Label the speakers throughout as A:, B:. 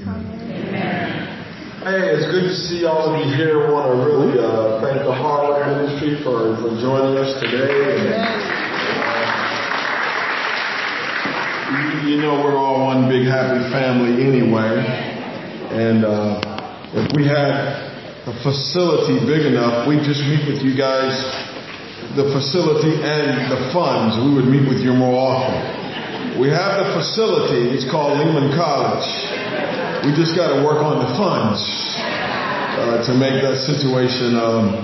A: Hey, it's good to see all of you here. I want to really uh, thank the Harvard Ministry for, for joining us today. And, uh, you know, we're all one big happy family anyway. And uh, if we had a facility big enough, we'd just meet with you guys, the facility and the funds. We would meet with you more often. We have the facility. It's called Lehman College. We just got to work on the funds uh, to make that situation um,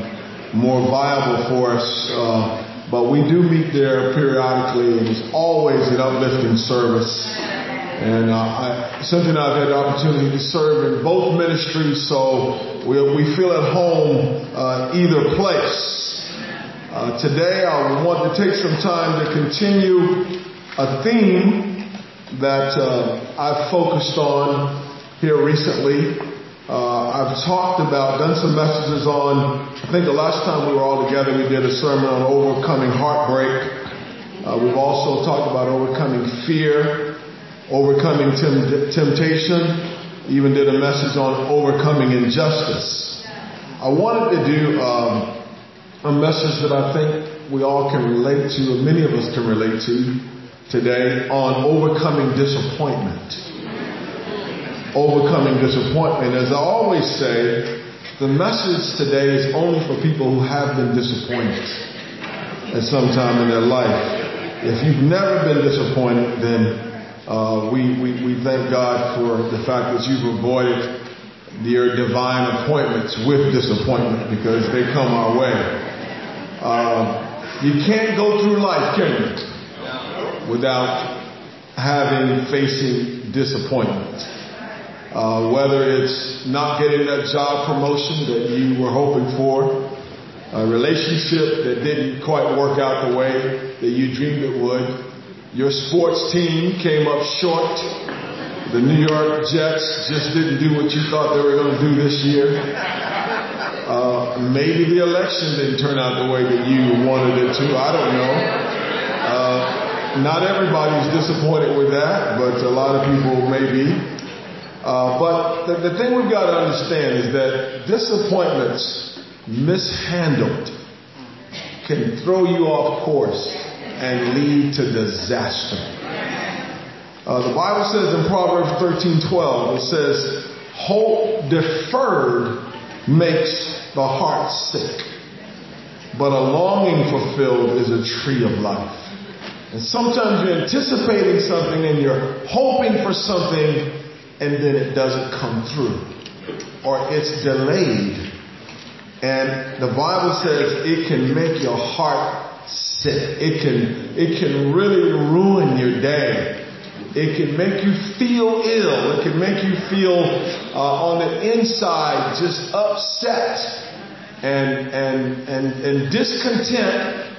A: more viable for us. Uh, but we do meet there periodically, and it's always an uplifting service. And uh, I, Cynthia and I have had the opportunity to serve in both ministries, so we, we feel at home uh, either place. Uh, today, I want to take some time to continue a theme that uh, I've focused on here recently. Uh, I've talked about, done some messages on, I think the last time we were all together, we did a sermon on overcoming heartbreak. Uh, we've also talked about overcoming fear, overcoming tem- temptation, even did a message on overcoming injustice. I wanted to do um, a message that I think we all can relate to, and many of us can relate to today, on overcoming disappointment overcoming disappointment. As I always say, the message today is only for people who have been disappointed at some time in their life. If you've never been disappointed, then uh, we, we, we thank God for the fact that you've avoided your divine appointments with disappointment because they come our way. Uh, you can't go through life, can you, without having, facing disappointment. Uh, whether it's not getting that job promotion that you were hoping for, a relationship that didn't quite work out the way that you dreamed it would, your sports team came up short, the New York Jets just didn't do what you thought they were going to do this year. Uh, maybe the election didn't turn out the way that you wanted it to. I don't know. Uh, not everybody's disappointed with that, but a lot of people may be. Uh, but the, the, thing we've got to understand is that disappointments mishandled can throw you off course and lead to disaster. Uh, the Bible says in Proverbs 13:12, it says, "Hope deferred makes the heart sick, but a longing fulfilled is a tree of life." And sometimes you're anticipating something and you're hoping for something and then it doesn't come through or it's delayed. And the Bible says it can make your heart sick. It can, it can really ruin your day. It can make you feel ill. It can make you feel uh, on the inside just upset and, and, and, and discontent.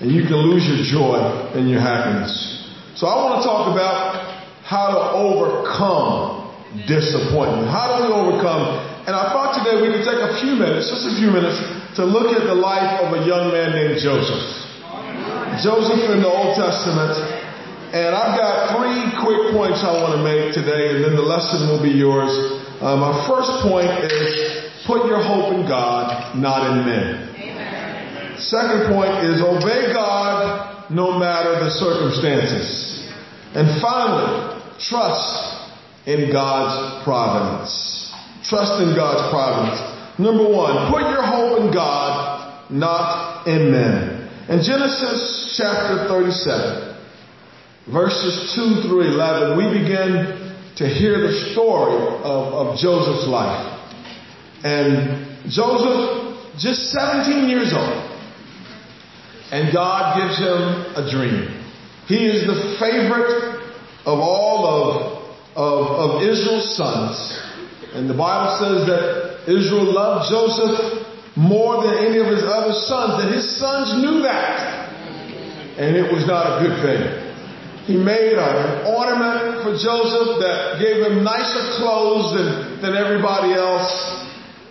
A: And you can lose your joy and your happiness. So I want to talk about how to overcome disappointment. How do we overcome? And I thought today we could take a few minutes, just a few minutes, to look at the life of a young man named Joseph. Joseph in the Old Testament. And I've got three quick points I want to make today, and then the lesson will be yours. Uh, my first point is put your hope in God, not in men. Amen. Second point is obey God no matter the circumstances. And finally, trust in God's providence. Trust in God's providence. Number one, put your hope in God, not in men. In Genesis chapter 37, verses 2 through 11, we begin to hear the story of, of Joseph's life. And Joseph, just 17 years old, and God gives him a dream. He is the favorite of all of of, of Israel's sons. And the Bible says that Israel loved Joseph more than any of his other sons, and his sons knew that. And it was not a good thing. He made an ornament for Joseph that gave him nicer clothes than, than everybody else.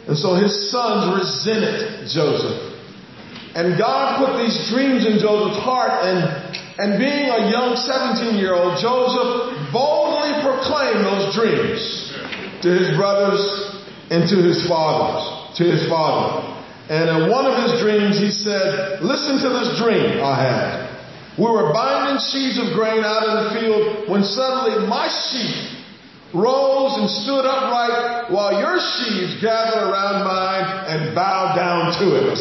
A: And so his sons resented Joseph. And God put these dreams in Joseph's heart, and, and being a young 17 year old, Joseph boldly proclaimed those dreams. to his brothers and to his fathers, to his father. And in one of his dreams, he said, listen to this dream I had. We were binding sheaves of grain out in the field when suddenly my sheaf rose and stood upright while your sheaves gathered around mine and bowed down to it.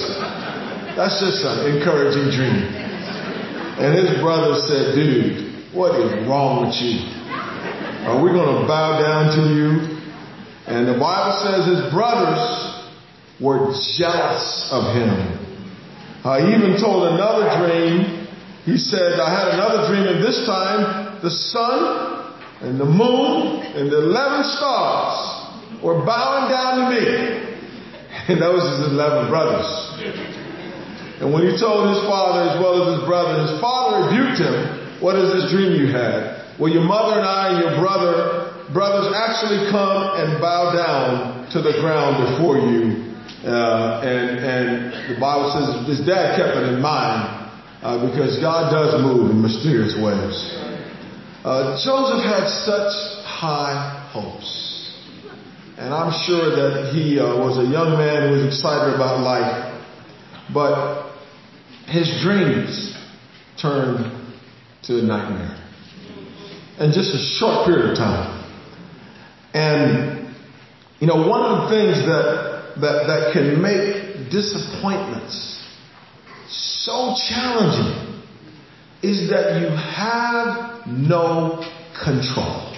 A: That's just an encouraging dream. And his brother said, dude, what is wrong with you? Are we going to bow down to you? And the Bible says his brothers were jealous of him. Uh, he even told another dream. He said, I had another dream, and this time the sun and the moon and the 11 stars were bowing down to me. And those were his 11 brothers. And when he told his father as well as his brother, his father rebuked him. What is this dream you had? Well, your mother and I and your brother, brothers actually come and bow down to the ground before you uh, and, and the Bible says his dad kept it in mind uh, because God does move in mysterious ways. Uh, Joseph had such high hopes. And I'm sure that he uh, was a young man who was excited about life. But his dreams turned to a nightmare. In just a short period of time. And, you know, one of the things that that, that can make disappointments so challenging is that you have no control.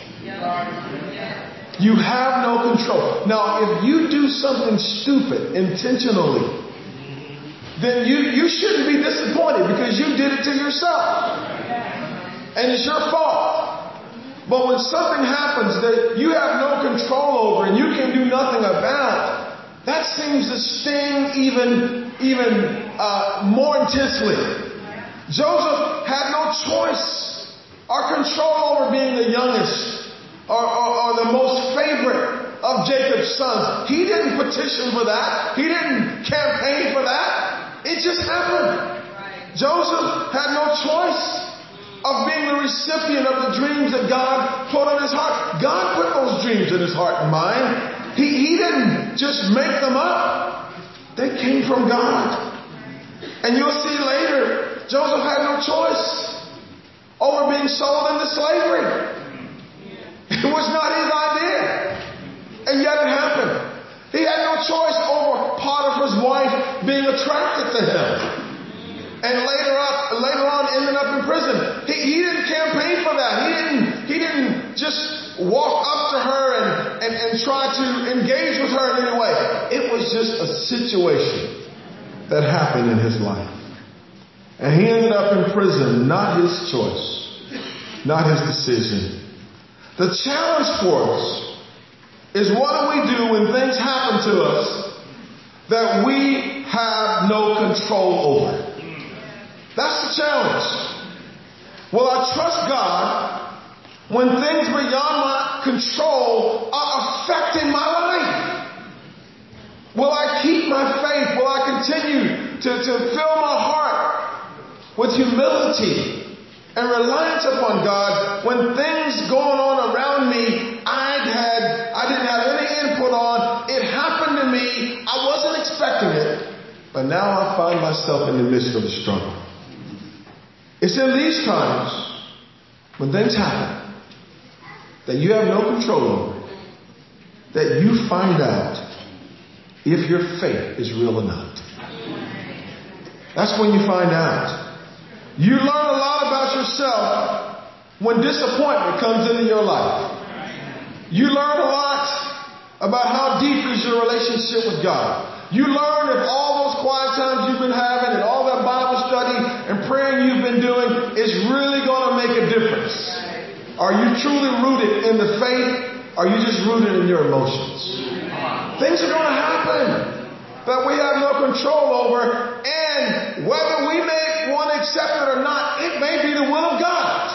A: You have no control. Now, if you do something stupid intentionally, then you, you shouldn't be disappointed because you did it to yourself. And it's your fault. But when something happens that you have no control over and you can do nothing about, that seems to sting even, even uh, more intensely. Joseph had no choice or control over being the youngest or, or, or the most favorite of Jacob's sons. He didn't petition for that. He didn't campaign for that. It just happened. Joseph had no choice of being the recipient of the dreams that God put on his heart. God put those dreams in his heart and mind. He, he didn't just make them up. They came from God. And you'll see later, Joseph had no choice over being sold into slavery. It was not his idea. And yet it happened. He had no choice over Potiphar's wife being attracted to him. And later up, later on ended up in prison. He, he didn't campaign for that. He didn't, he didn't just walk up to her and, and, and try to engage with her in any way. It was just a situation that happened in his life. And he ended up in prison, not his choice, not his decision. The challenge for us is what do we do when things happen to us that we have no control over? That's the challenge. Will I trust God when things beyond my control are affecting my life? Will I keep my faith? Will I continue to, to fill my heart with humility and reliance upon God when things going on around me I'd had, I didn't have any input on. It happened to me. I wasn't expecting it. But now I find myself in the midst of a struggle. It's in these times when things happen that you have no control over, that you find out if your faith is real or not. That's when you find out. You learn a lot about yourself when disappointment comes into your life. You learn a lot about how deep is your relationship with God. You learn if all those quiet times you've been having and all that Bible study and praying you've been doing is really going to make a difference. Are you truly rooted in the faith? Or are you just rooted in your emotions? Things are going to happen that we have no control over. And whether we may want to accept it or not, it may be the will of God.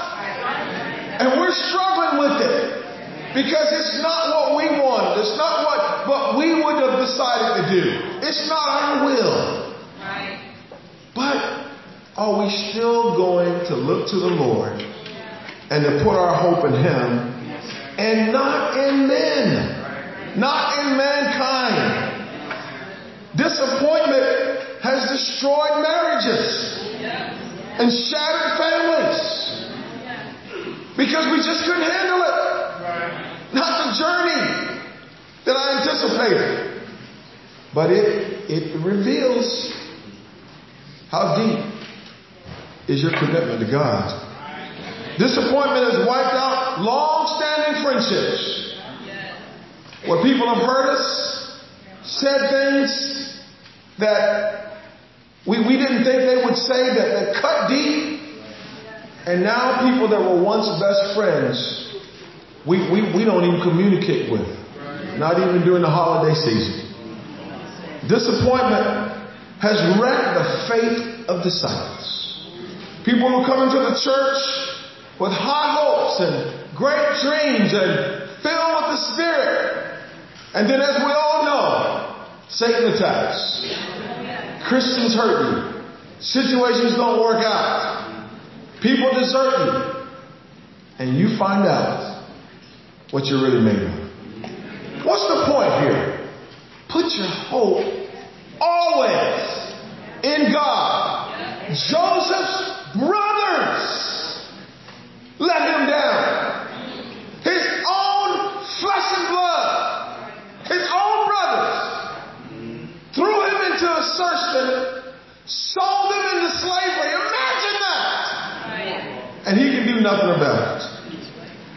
A: And we're struggling with it because it's not what we wanted. It's not what, what we would have decided to do. It's not our will. But are we still going to look to the Lord and to put our hope in Him and not in men. not in mankind. Disappointment has destroyed marriages and shattered families because we just couldn't handle it. Not the journey that I anticipated. But it, it reveals how deep is your commitment to God. Disappointment has wiped out long-standing friendships where people have hurt us, said things that we, we didn't think they would say that, that cut deep. And now people that were once best friends, we, we, we don't even communicate with. Not even during the holiday season. Disappointment has wrecked the faith of disciples. People who come into the church with high hopes and great dreams and filled with the Spirit. And then as we all know, Satan attacks. Christians hurt you. Situations don't work out. People desert you. And you find out what you're really made of. What's the point here? Put your hope always in God. Joseph's brothers let him down. His own flesh and blood, his own brothers threw him into a serfdom, sold him into slavery. Imagine that. And he can do nothing about it.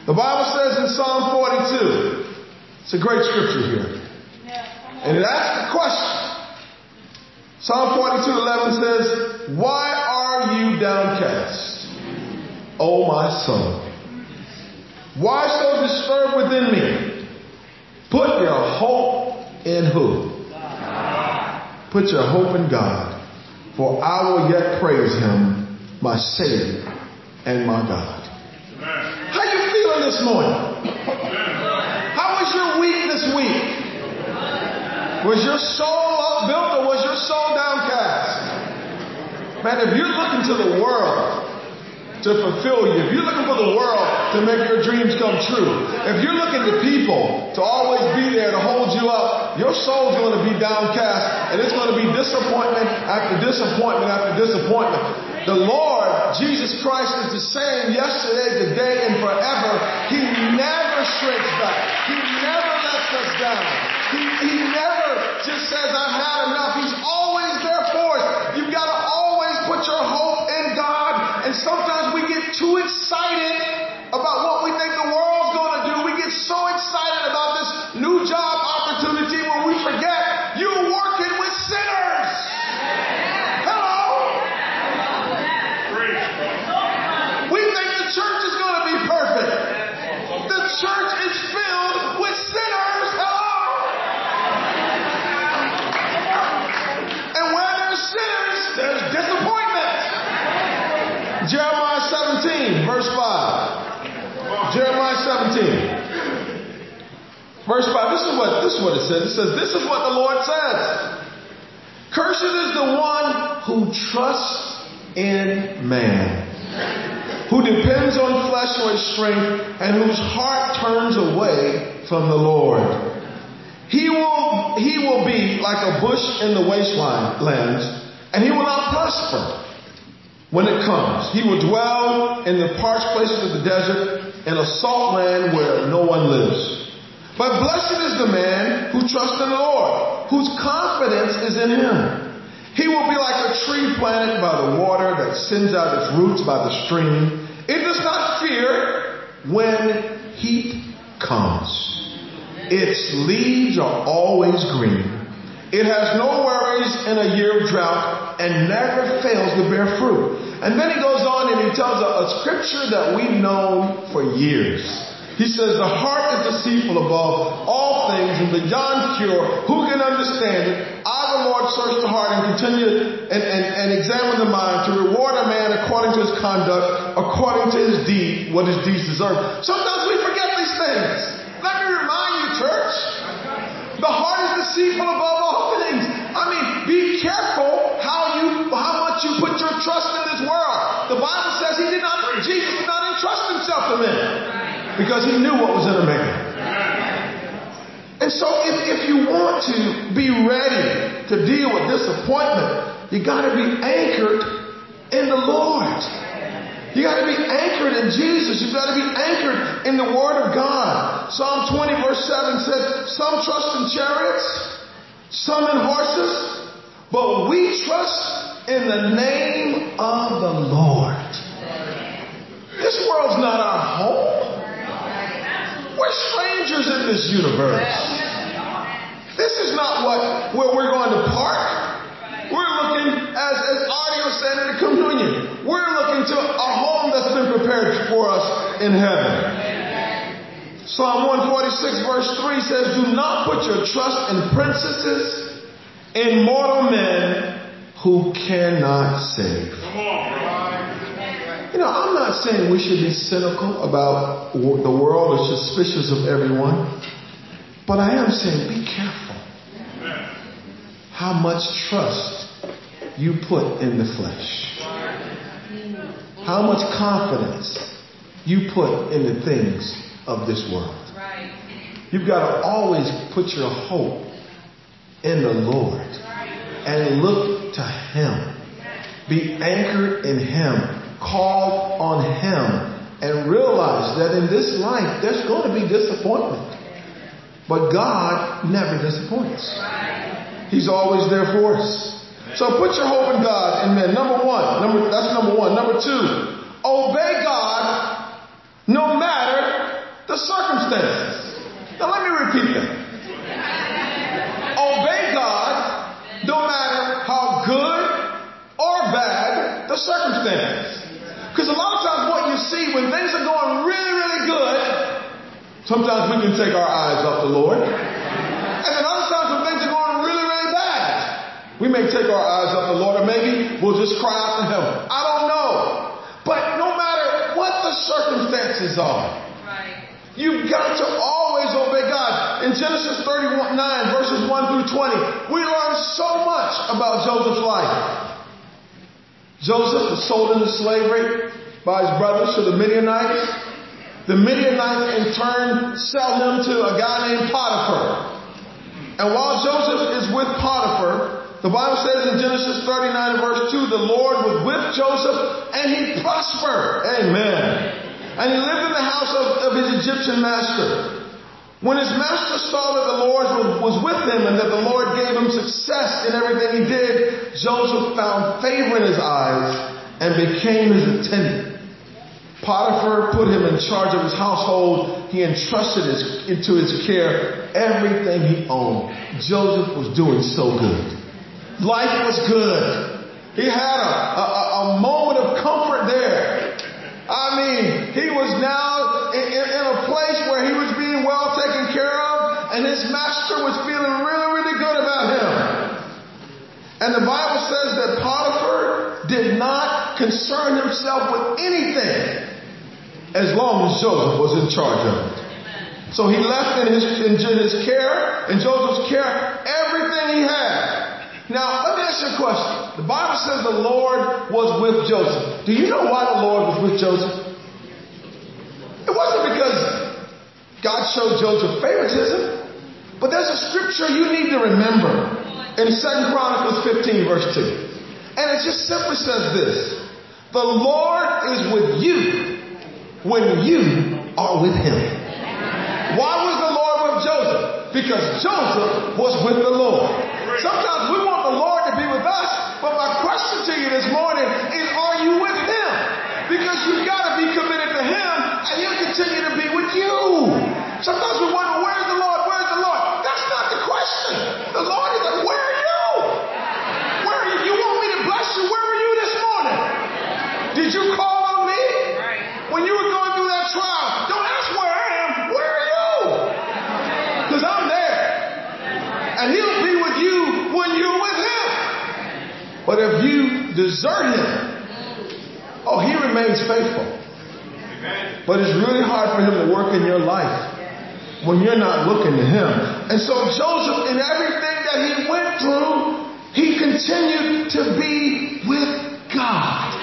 A: The Bible says in Psalm 42, it's a great scripture here. And it asks the question. Psalm 42, 11 says, Why are you downcast, O my son, Why so disturbed within me? Put your hope in who? Put your hope in God, for I will yet praise him, my Savior and my God. How are you feeling this morning? How was your week this week? Was your soul upbuilt or was your soul downcast? Man, if you're looking to the world to fulfill you, if you're looking for the world to make your dreams come true, if you're looking to people to always be there to hold you up, your soul's going to be downcast and it's going to be disappointment after disappointment after disappointment. The Lord, Jesus Christ, is the same yesterday, today, and forever. He never shrinks back. He never lets us down. He, he never just says, I've had enough. He's always too excited Verse 5. This is what this is what it says. It says, This is what the Lord says. Cursed is the one who trusts in man, who depends on flesh for his strength, and whose heart turns away from the Lord. He will, he will be like a bush in the wastelands, and he will not prosper when it comes. He will dwell in the parched places of the desert, in a salt land where no one lives. But blessed is the man who trusts in the Lord, whose confidence is in him. He will be like a tree planted by the water that sends out its roots by the stream. It does not fear when heat comes. Its leaves are always green. It has no worries in a year of drought and never fails to bear fruit. And then he goes on and he tells a, a scripture that we've known for years. He says, the heart is deceitful above all things and beyond cure. Who can understand it? I, the Lord, search the heart and continue and, and, and examine the mind to reward a man according to his conduct, according to his deed, what his deeds deserve. Sometimes we forget these things. Let me remind you, church. The heart is deceitful above all things. I mean, be careful how you, how much you put your trust in this world. The Bible says he did not, Jesus did not entrust himself to men because he knew what was in a man. And so if, if you want to be ready to deal with disappointment, you got to be anchored in the Lord. You got to be anchored in Jesus. You've got to be anchored in the Word of God. Psalm 20 verse 7 says, some trust in chariots, some in horses, but we trust in the name of the Lord. This world's not our home. We're strangers in this universe. This is not what where we're going to park. We're looking, as, Artie was saying in communion, we're looking to a home that's been prepared for us in heaven. Psalm 146 verse 3 says, Do not put your trust in princesses, in mortal men who cannot save. You know, I'm not saying we should be cynical about the world or suspicious of everyone, but I am saying be careful how much trust you put in the flesh, how much confidence you put in the things of this world. You've got to always put your hope in the Lord and look to Him. Be anchored in Him call on Him and realize that in this life there's going to be disappointment. But God never disappoints. He's always there for us. So put your hope in God and. Number one, number that's number one. Number two, obey God no matter the circumstances. Now let me repeat that. Obey God no matter how good or bad the circumstances. Because a lot of times what you see when things are going really, really good, sometimes we can take our eyes off the Lord. And then other times when things are going really, really bad, we may take our eyes off the Lord or maybe we'll just cry out to Him. I don't know. But no matter what the circumstances are, You've got to always obey God. In Genesis 39, verses 1 through 20, we learn so much about Joseph's life. Joseph was sold into slavery by his brothers to the Midianites. The Midianites in turn sell him to a guy named Potiphar. And while Joseph is with Potiphar, the Bible says in Genesis 39 verse 2, the Lord was with Joseph and he prospered. Amen. And he lived in the house of, of his Egyptian master. When his master saw that the Lord was with him and that the Lord gave him success in everything he did, Joseph found favor in his eyes and became his attendant. Potiphar put him in charge of his household. He entrusted his, into his care everything he owned. Joseph was doing so good. Life was good. He had a, a, a moment of comfort there. I mean, he was now in, in, in a place where he was being well taken care of, and his master was feeling really, really good about him. And the Bible says that Potiphar did not concern himself with anything as long as Joseph was in charge of it. So he left in his, in his care, in Joseph's care, everything he had. Now, let me ask you a question. The Bible says the Lord was with Joseph. Do you know why the Lord was with Joseph? It wasn't because God showed Joseph favoritism, but there's a scripture you need to remember in 2 Chronicles 15 verse 2. And it just simply says this. The Lord is with you when you are with him. Why was the Lord with Joseph? Because Joseph was with the Lord. Sometimes we want the Lord to be with us, but my question to you this morning is are you with him? Because you've got to be committed to him and he'll continue to be with you. Sometimes we wonder, where's the Lord? Where's the Lord? That's not the question. The Lord is like, where are you? Where are you? You want me to bless you? Where were you this morning? Did you call on me? When you were going through that trial, don't ask where I am. Where are you? Because I'm there. And he'll be with you when you're with him. But if you desert him, oh, he remains faithful. But it's really hard for him to work in your life when you're not looking to him. And so Joseph, in everything that he went through, he continued to be with God.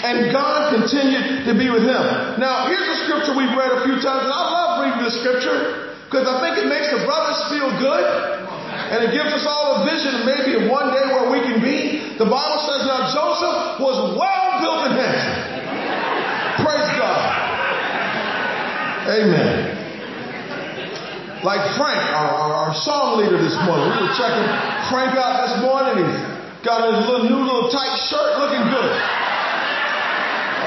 A: And God continued to be with him. Now, here's a scripture we've read a few times, and I love reading this scripture because I think it makes the brothers feel good. And it gives us all a vision maybe of one day where we can be. The Bible says now Joseph was well built and handsome. Praise God. Amen. Like Frank, our, our, our, song leader this morning. We were checking Frank out this morning. He's got his little new little tight shirt looking good.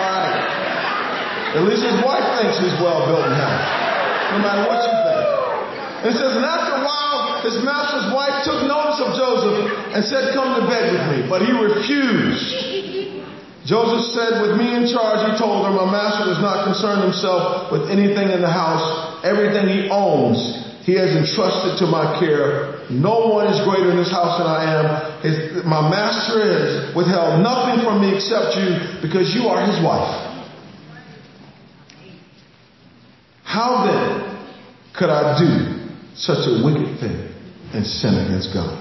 A: All right. At least his wife thinks he's well built and handsome. No matter what you think. It says, and after a while, his master's wife took notice of Joseph and said, come to bed with me. But he refused. Joseph said, with me in charge, he told her, my master does not concern himself with anything in the house. Everything he owns, he has entrusted to my care. No one is greater in this house than I am. His, my master has withheld nothing from me except you because you are his wife. How then could I do such a wicked thing and sin against God?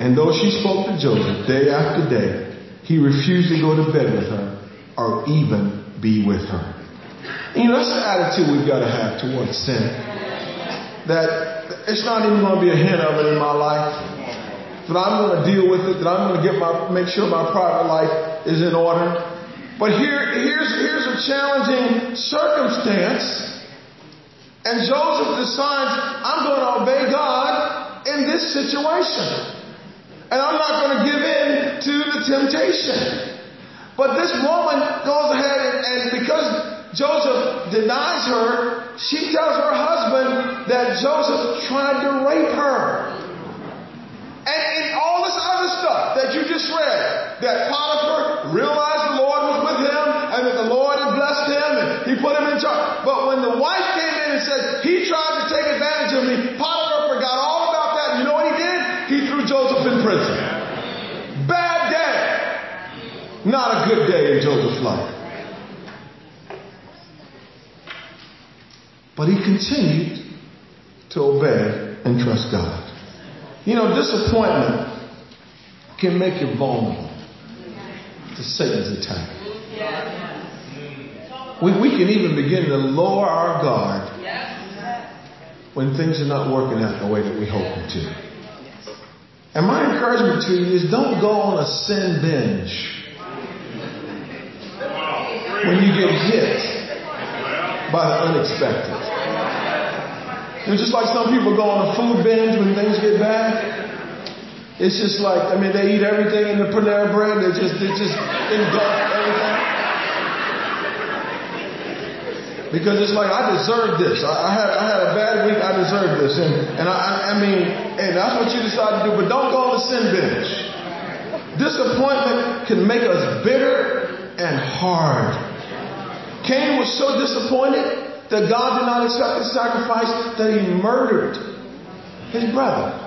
A: And though she spoke to Joseph day after day, he refused to go to bed with her or even be with her. You know, that's the attitude we've got to have towards sin. That it's not even going to be a hint of it in my life. That I'm going to deal with it. That I'm going to get my make sure my private life is in order. But here, here's here's a challenging circumstance. And Joseph decides, I'm going to obey God in this situation. And I'm not going to give in to the temptation. But this woman goes ahead and, and because Joseph denies her, she tells her husband that Joseph tried to rape her. And in all this other stuff that you just read, that Potiphar realized the Lord was with him and that the Lord had blessed him and he put him in charge. But when the wife came in and said, he tried to take advantage of me, Potiphar forgot all about that. You know what he did? He threw Joseph in prison. Bad day. Not a good day in Joseph's life. But he continued to obey and trust God. You know, disappointment can make you vulnerable to Satan's attack. We, we can even begin to lower our guard when things are not working out the way that we hope them to. And my encouragement to you is don't go on a sin binge when you get hit by the unexpected. Know, just like some people go on a food binge when things get bad. It's just like, I mean, they eat everything in the Panera bread. They just, they just engulf everything. Because it's like, I deserve this. I, I had, I had a bad week. I deserve this. And, and I, I mean, and that's what you decide to do. But don't go on the sin binge. Disappointment can make us bitter and hard. Cain was so disappointed that God did not accept his sacrifice that he murdered his brother.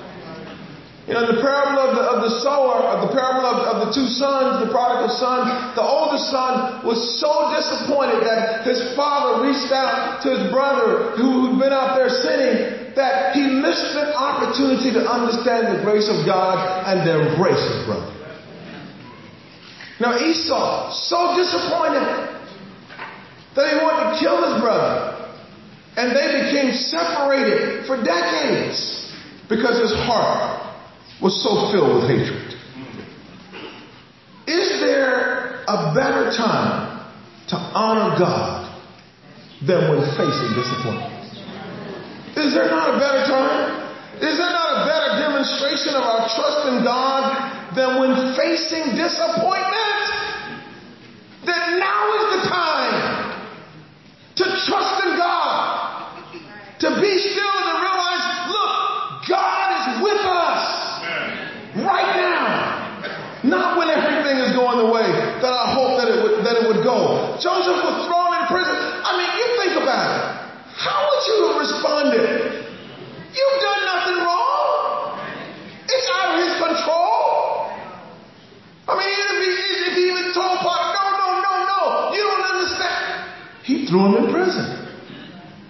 A: You know, the parable of the, of the sower, of the parable of, of the two sons, the prodigal son, the oldest son was so disappointed that his father reached out to his brother who'd been out there sinning that he missed the opportunity to understand the grace of God and to embrace his brother. Now Esau, so disappointed that he wanted to kill his brother. And they became separated for decades because his heart was so filled with hatred. Is there a better time to honor God than when facing disappointment? Is there not a better time? Is there not a better demonstration of our trust in God than when facing disappointment? That now is to trust in God, to be still and to realize, look, God is with us right now. Not when everything is going the way that I hope that it would, that it would go. Joseph was thrown in prison. I mean, you think about it. How would you have responded? You've done nothing wrong. It's out of his control. I mean, threw him in prison.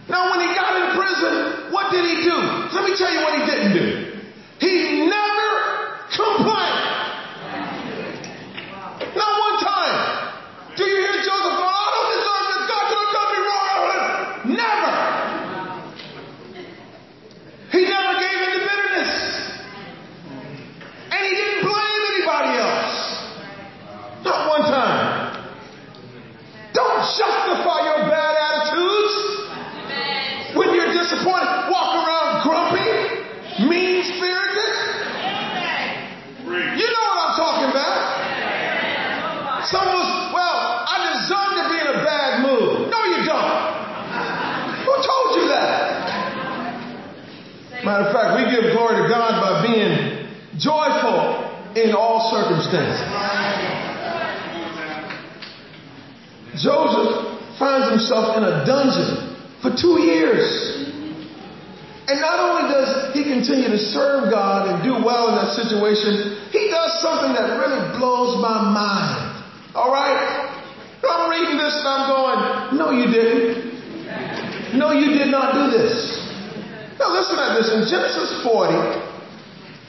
A: Now, when he got in prison, what did he do? Let me tell you what he didn't do. He never complained. Not one time. Do you hear Joseph go, I don't deserve this. God could have done me wrong. Never. He never gave Matter of fact, we give glory to God by being joyful in all circumstances. Joseph finds himself in a dungeon for two years. And not only does he continue to serve God and do well in that situation, he does something that really blows my mind. All right? I'm reading this and I'm going, no, you didn't. No, you did not do this. Now listen at this. In Genesis 40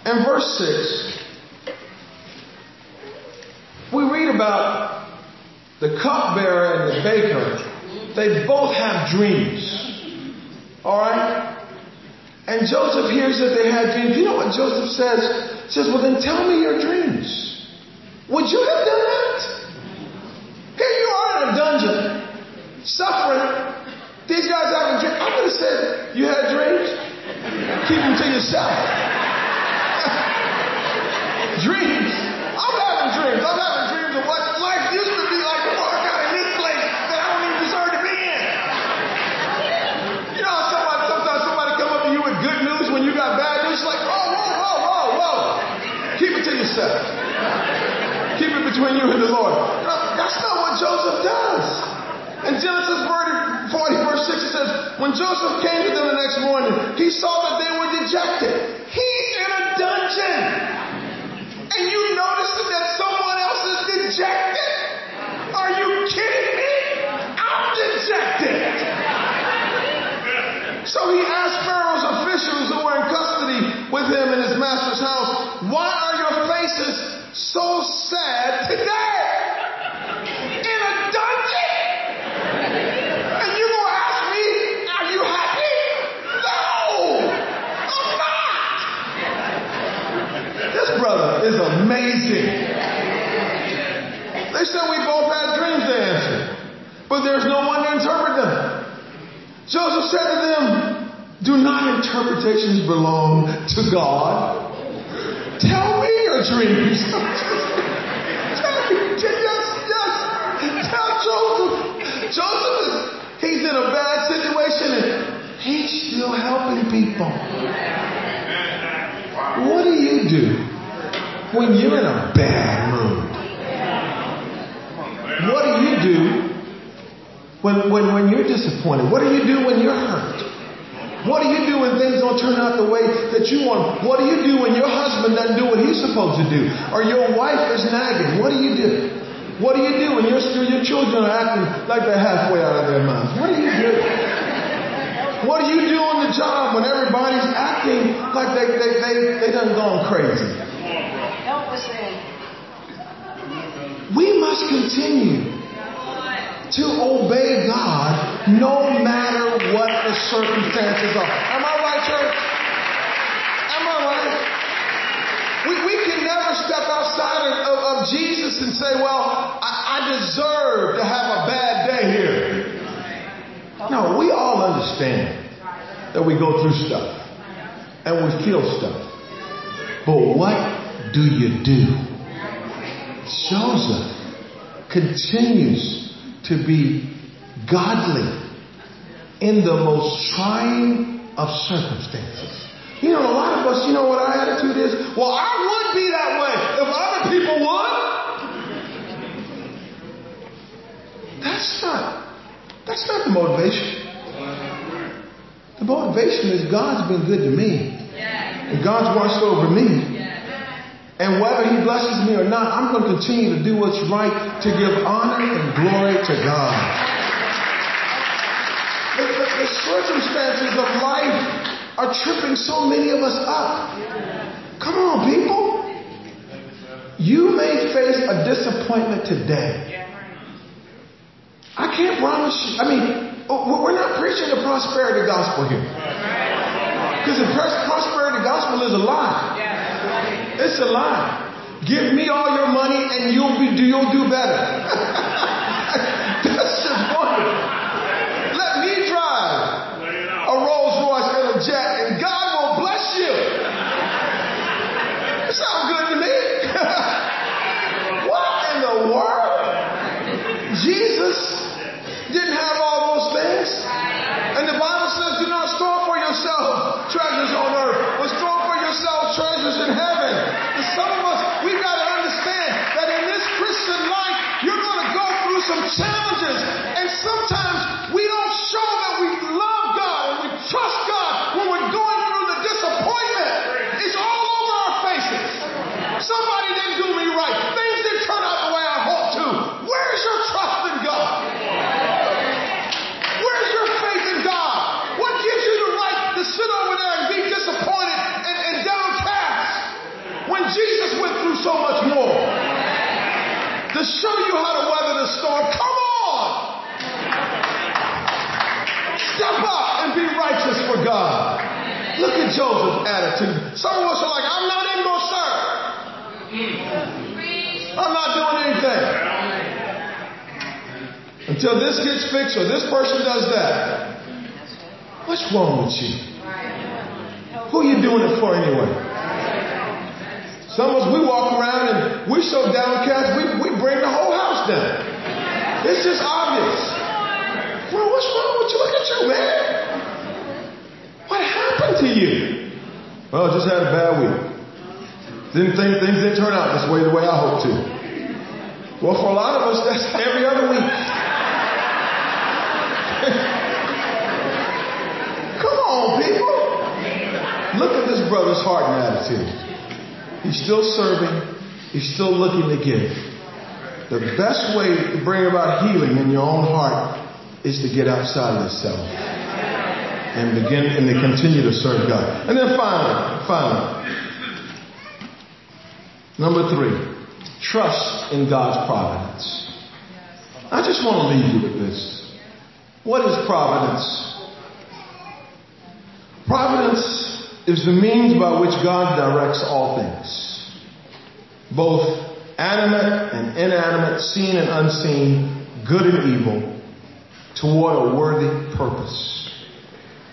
A: and verse 6, we read about the cupbearer and the baker. They both have dreams. All right? And Joseph hears that they had dreams. You know what Joseph says? He says, Well, then tell me your dreams. Would you have done that? Here you are in a dungeon, suffering. These guys having dreams. I would have said, You had dreams? Keep them to yourself. dreams. I'm having dreams. I'm having dreams of what life used to be like before I got in this place that I don't even deserve to be in. You know, somebody, sometimes somebody come up to you with good news when you got bad news. Like, whoa, whoa, whoa, whoa, whoa. Keep it to yourself. Keep it between you and the Lord. That's not what Joseph does. In Genesis 40, 40, verse 6, it says, When Joseph came to them the next morning, he saw that they were dejected. They said we both had dreams to answer, but there's no one to interpret them. Joseph said to them, Do not interpretations belong to God? Tell me your dreams. tell me, yes, yes. Tell Joseph. Joseph is he's in a bad situation and he's still helping people. What do you do when you're in a bad mood? What do you do when, when, when you're disappointed? What do you do when you're hurt? What do you do when things don't turn out the way that you want? What do you do when your husband doesn't do what he's supposed to do? Or your wife is nagging? What do you do? What do you do when your, your children are acting like they're halfway out of their minds? What do you do? What do you do on the job when everybody's acting like they, they, they, they done gone crazy?
B: Help us in.
A: We must continue to obey God no matter what the circumstances are. Am I right, church? Am I right? We, we can never step outside of, of, Jesus and say, well, I, I deserve to have a bad day here. No, we all understand that we go through stuff and we feel stuff. But what do you do? Joseph continues to be godly in the most trying of circumstances. You know, a lot of us, you know what our attitude is? Well, I would be that way if other people would. That's not, that's not the motivation. The motivation is God's been good to me. And God's watched over me. And whether he blesses me or not, I'm going to continue to do what's right to give honor and glory to God. The, the, the circumstances of life are tripping so many of us up. Come on, people. You may face a disappointment today. I can't promise you. I mean, oh, we're not preaching the prosperity gospel here. Because the prosperity gospel is a lie. It's a lie. Give me all your money and you'll be you'll do better. That's just wonderful. Until this gets fixed or this person does that. What's wrong with you? Who are you doing it for anyway? Some of us, we walk around and we're so downcast, we, we bring the whole house down. It's just obvious. Bro, what's wrong with you? Look at you, man. What happened to you? Well, just had a bad week. Didn't think things didn't turn out this way the way I hoped to. Well, for a lot of us, that's every other week. Come on, people. Look at this brother's heart and attitude. He's still serving. He's still looking to give. The best way to bring about healing in your own heart is to get outside of yourself and begin and to continue to serve God. And then finally, finally, number three, trust in God's providence. I just want to leave you with this. What is providence? Providence is the means by which God directs all things, both animate and inanimate, seen and unseen, good and evil, toward a worthy purpose,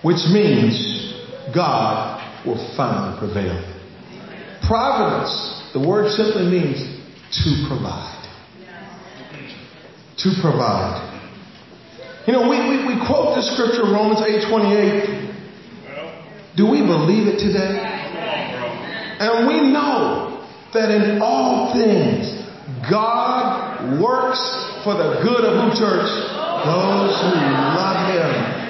A: which means God will finally prevail. Providence, the word simply means to provide. To provide. You know, we, we, we quote the scripture, Romans 8 28. Do we believe it today? And we know that in all things, God works for the good of who church? Those who love Him,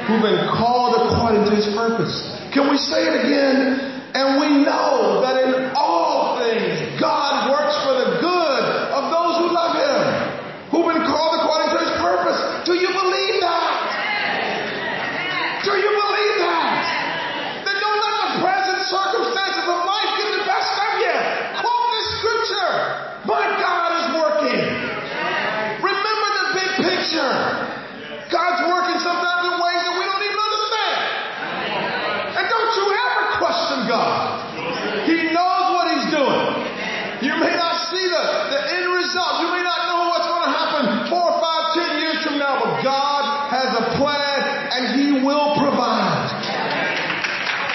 A: who've been called according to His purpose. Can we say it again? And we know that in all things, God works for the good of those who love Him, who've been called according to His purpose. Do you believe that? Do you believe that? Then don't let the present circumstances of life get the best of you. Quote this scripture. My God is working. Remember the big picture. God's working sometimes in ways that we don't even understand. And don't you ever question God. He knows what He's doing. You may not see the, the end result. You may not know what's going to happen four, five, ten years from now, but God has a plan and He will provide.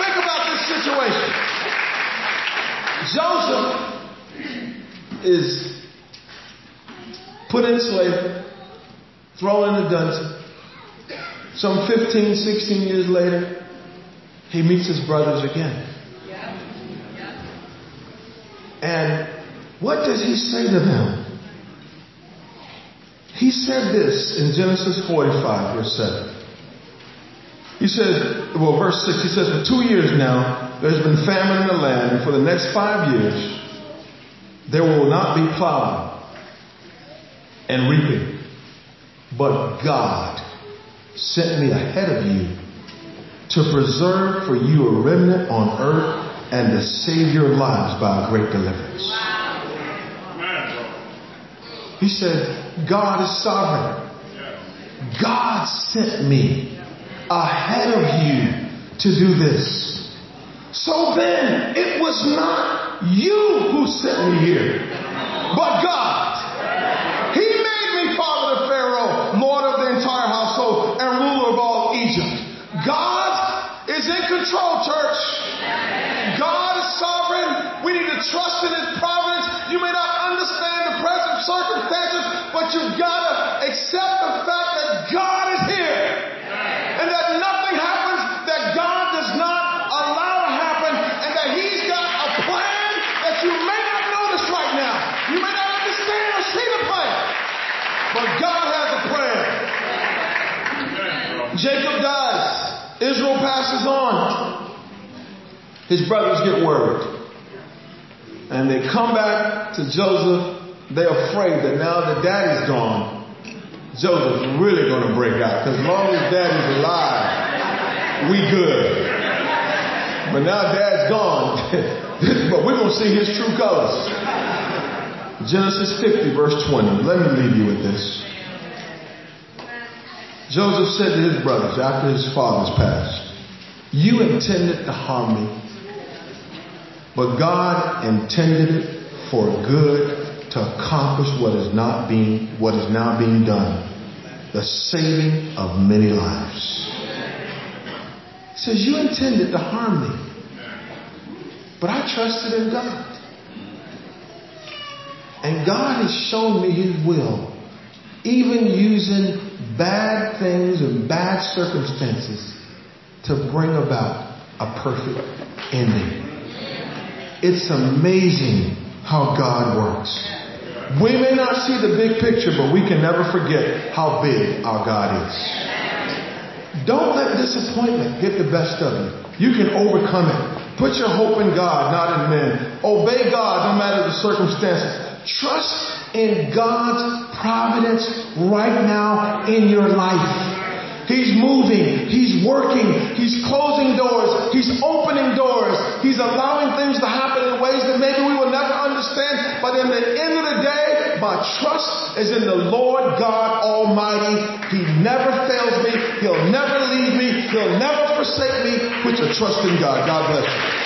A: Think about this situation. Is put in slavery, thrown in the dungeon. Some 15, 16 years later, he meets his brothers again. And what does he say to them? He said this in Genesis 45, verse 7. He says, well, verse 6, he says, For two years now, there's been famine in the land, and for the next five years, there will not be plowing and reaping. But God sent me ahead of you to preserve for you a remnant on earth and to save your lives by a great deliverance. He said, God is sovereign. God sent me ahead of you to do this. So then, it was not you who sent me here, but God. He made me father to Pharaoh, lord of the entire household, and ruler of all Egypt. God is in control, church. God is sovereign. We need to trust in His providence. You may not understand the present circumstances, but you've got to accept the fact that God is here. And that nothing happens that God does not allow to happen, and that He's got a plan that you may not notice right now. You may not understand or see the plan, but God has a plan. Jacob dies. Israel passes on. His brothers get worried. And they come back to Joseph. They're afraid that now that daddy's gone, Joseph's really going to break out. Because as long as daddy's alive, we good. But now dad's gone. but we're going to see his true colors. Genesis 50, verse 20. Let me leave you with this. Joseph said to his brothers after his fathers passed, You intended to harm me, but God intended it for good to accomplish what is not being what is now being done, the saving of many lives. He says, You intended to harm me, but I trusted in God. And God has shown me His will, even using bad things and bad circumstances to bring about a perfect ending. It's amazing how God works. We may not see the big picture, but we can never forget how big our God is. Don't let disappointment get the best of you. You can overcome it. Put your hope in God, not in men. Obey God no matter the circumstances. Trust in God's providence right now in your life. He's moving. He's working. He's closing doors. He's opening doors. He's allowing things to happen in ways that maybe we will never understand. But in the end of the day, my trust is in the Lord God Almighty. He never fails me. He'll never leave me. He'll never forsake me. Put your trust in God. God bless you.